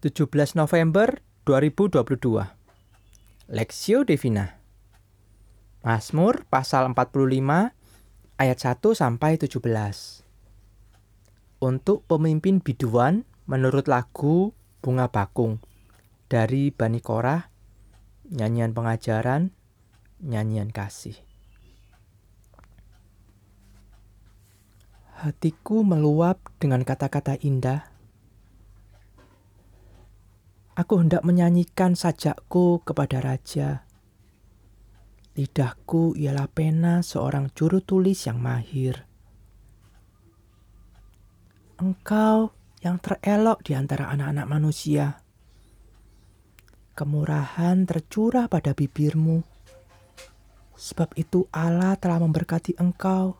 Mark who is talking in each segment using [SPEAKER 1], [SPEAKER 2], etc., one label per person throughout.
[SPEAKER 1] 17 November 2022 Lexio Divina Mazmur pasal 45 ayat 1 sampai 17 Untuk pemimpin biduan menurut lagu Bunga Bakung dari Bani Korah nyanyian pengajaran nyanyian kasih. Hatiku meluap dengan kata-kata indah Aku hendak menyanyikan sajakku kepada raja. Lidahku ialah pena seorang juru tulis yang mahir. Engkau yang terelok di antara anak-anak manusia. Kemurahan tercurah pada bibirmu. Sebab itu Allah telah memberkati engkau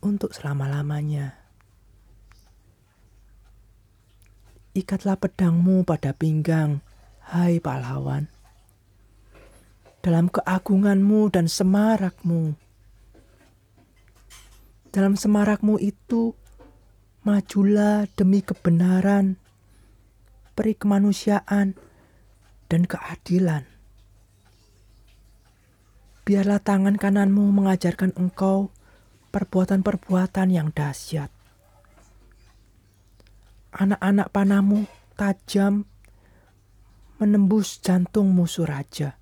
[SPEAKER 1] untuk selama-lamanya. Ikatlah pedangmu pada pinggang, hai pahlawan. Dalam keagunganmu dan semarakmu. Dalam semarakmu itu, majulah demi kebenaran, peri kemanusiaan, dan keadilan. Biarlah tangan kananmu mengajarkan engkau perbuatan-perbuatan yang dahsyat anak-anak panamu tajam menembus jantung musuh raja.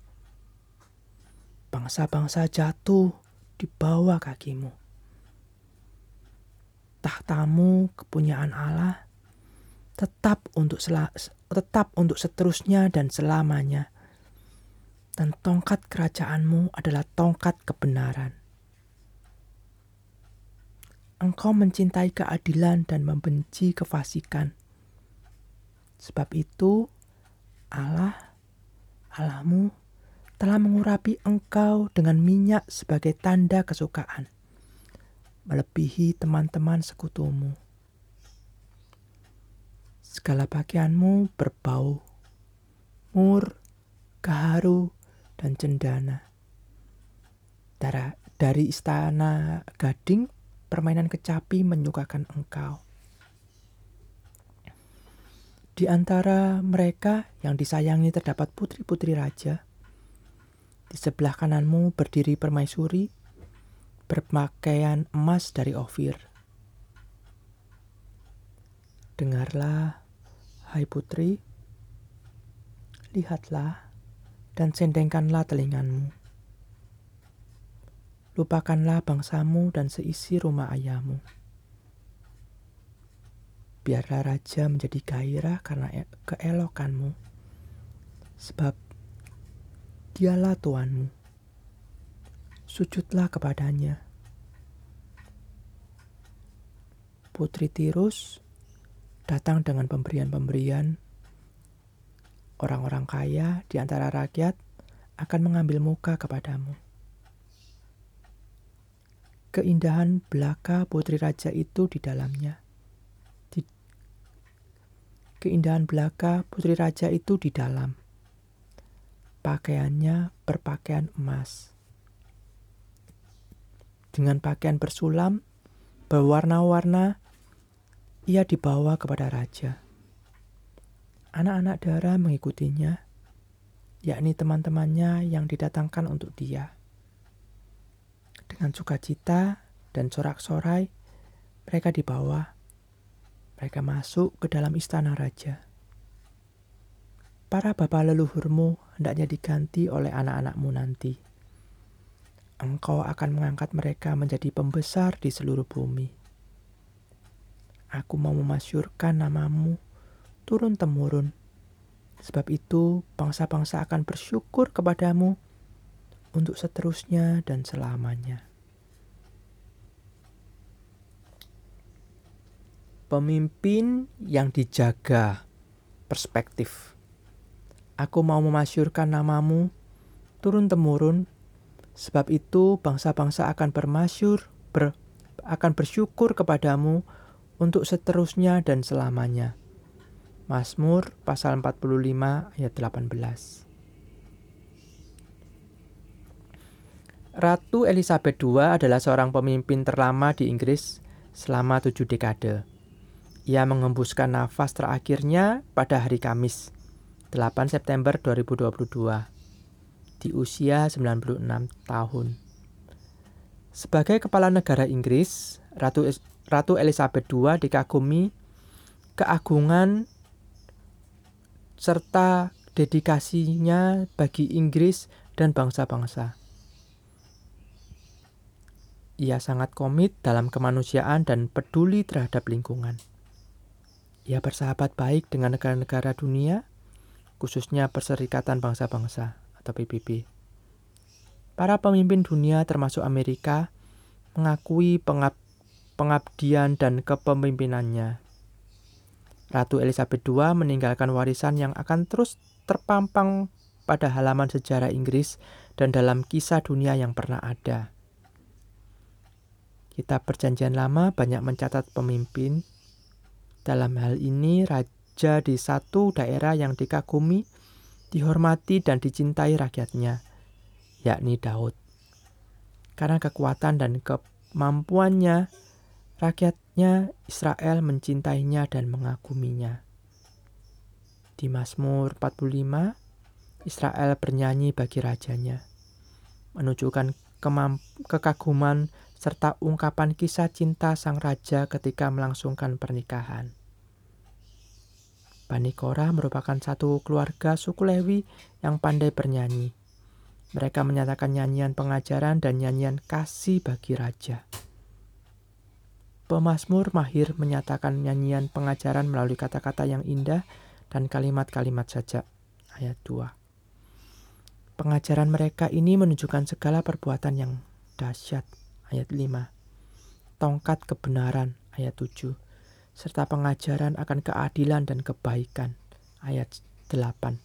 [SPEAKER 1] Bangsa-bangsa jatuh di bawah kakimu. Tahtamu kepunyaan Allah tetap untuk tetap untuk seterusnya dan selamanya. Dan tongkat kerajaanmu adalah tongkat kebenaran. Engkau mencintai keadilan dan membenci kefasikan. Sebab itu, Allah, Allahmu, telah mengurapi engkau dengan minyak sebagai tanda kesukaan, melebihi teman-teman sekutumu. Segala pakaianmu berbau, mur, gaharu, dan cendana. Dari istana gading permainan kecapi menyukakan engkau. Di antara mereka yang disayangi terdapat putri-putri raja. Di sebelah kananmu berdiri permaisuri, berpakaian emas dari Ofir. Dengarlah, hai putri, lihatlah, dan sendengkanlah telingamu lupakanlah bangsamu dan seisi rumah ayahmu. Biarlah raja menjadi gairah karena e- keelokanmu, sebab dialah Tuanmu. Sujudlah kepadanya. Putri Tirus datang dengan pemberian-pemberian. Orang-orang kaya di antara rakyat akan mengambil muka kepadamu keindahan belaka putri raja itu di dalamnya. Keindahan belaka putri raja itu di dalam. Pakaiannya berpakaian emas. Dengan pakaian bersulam, berwarna-warna, ia dibawa kepada raja. Anak-anak Dara mengikutinya, yakni teman-temannya yang didatangkan untuk dia. Dengan sukacita dan sorak-sorai, mereka dibawa. Mereka masuk ke dalam istana raja. Para bapak leluhurmu hendaknya diganti oleh anak-anakmu nanti. Engkau akan mengangkat mereka menjadi pembesar di seluruh bumi. Aku mau memasyurkan namamu turun-temurun. Sebab itu, bangsa-bangsa akan bersyukur kepadamu untuk seterusnya dan selamanya. Pemimpin yang dijaga perspektif. Aku mau memasyurkan namamu turun-temurun, sebab itu bangsa-bangsa akan bermasyur, ber, akan bersyukur kepadamu untuk seterusnya dan selamanya. Mazmur pasal 45 ayat 18. Ratu Elizabeth II adalah seorang pemimpin terlama di Inggris selama tujuh dekade. Ia mengembuskan nafas terakhirnya pada hari Kamis, 8 September 2022, di usia 96 tahun. Sebagai kepala negara Inggris, Ratu, Ratu Elizabeth II dikagumi keagungan serta dedikasinya bagi Inggris dan bangsa-bangsa. Ia sangat komit dalam kemanusiaan dan peduli terhadap lingkungan. Ia bersahabat baik dengan negara-negara dunia, khususnya Perserikatan Bangsa-Bangsa atau PBB. Para pemimpin dunia termasuk Amerika mengakui pengab pengabdian dan kepemimpinannya. Ratu Elizabeth II meninggalkan warisan yang akan terus terpampang pada halaman sejarah Inggris dan dalam kisah dunia yang pernah ada. Kitab Perjanjian Lama banyak mencatat pemimpin. Dalam hal ini, raja di satu daerah yang dikagumi, dihormati, dan dicintai rakyatnya, yakni Daud. Karena kekuatan dan kemampuannya, rakyatnya Israel mencintainya dan mengaguminya. Di Mazmur 45, Israel bernyanyi bagi rajanya, menunjukkan kekaguman serta ungkapan kisah cinta sang raja ketika melangsungkan pernikahan. Bani Korah merupakan satu keluarga suku Lewi yang pandai bernyanyi. Mereka menyatakan nyanyian pengajaran dan nyanyian kasih bagi raja. Pemasmur mahir menyatakan nyanyian pengajaran melalui kata-kata yang indah dan kalimat-kalimat saja. Ayat 2. Pengajaran mereka ini menunjukkan segala perbuatan yang dahsyat ayat 5. Tongkat kebenaran ayat 7. Serta pengajaran akan keadilan dan kebaikan ayat 8.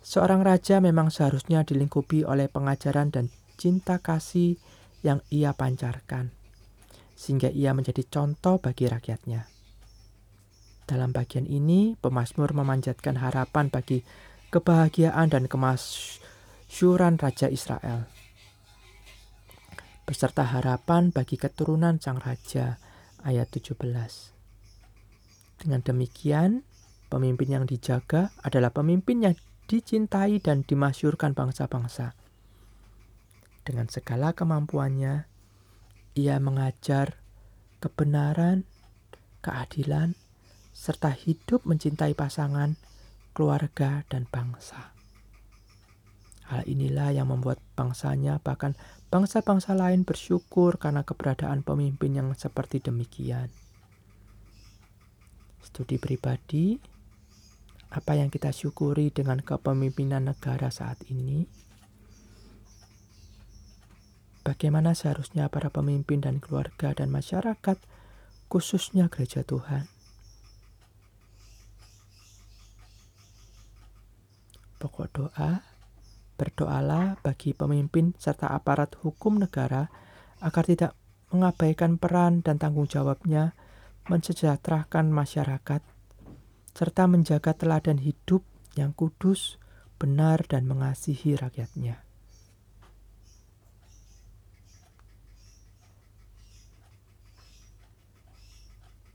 [SPEAKER 1] Seorang raja memang seharusnya dilingkupi oleh pengajaran dan cinta kasih yang ia pancarkan, sehingga ia menjadi contoh bagi rakyatnya. Dalam bagian ini, pemazmur memanjatkan harapan bagi kebahagiaan dan kemasyuran Raja Israel beserta harapan bagi keturunan sang raja ayat 17. Dengan demikian, pemimpin yang dijaga adalah pemimpin yang dicintai dan dimasyurkan bangsa-bangsa. Dengan segala kemampuannya, ia mengajar kebenaran, keadilan, serta hidup mencintai pasangan, keluarga, dan bangsa. Hal inilah yang membuat bangsanya, bahkan bangsa-bangsa lain bersyukur karena keberadaan pemimpin yang seperti demikian. Studi pribadi, apa yang kita syukuri dengan kepemimpinan negara saat ini? Bagaimana seharusnya para pemimpin dan keluarga dan masyarakat, khususnya gereja Tuhan, pokok doa Berdoalah bagi pemimpin serta aparat hukum negara agar tidak mengabaikan peran dan tanggung jawabnya mensejahterakan masyarakat, serta menjaga teladan hidup yang kudus, benar, dan mengasihi rakyatnya.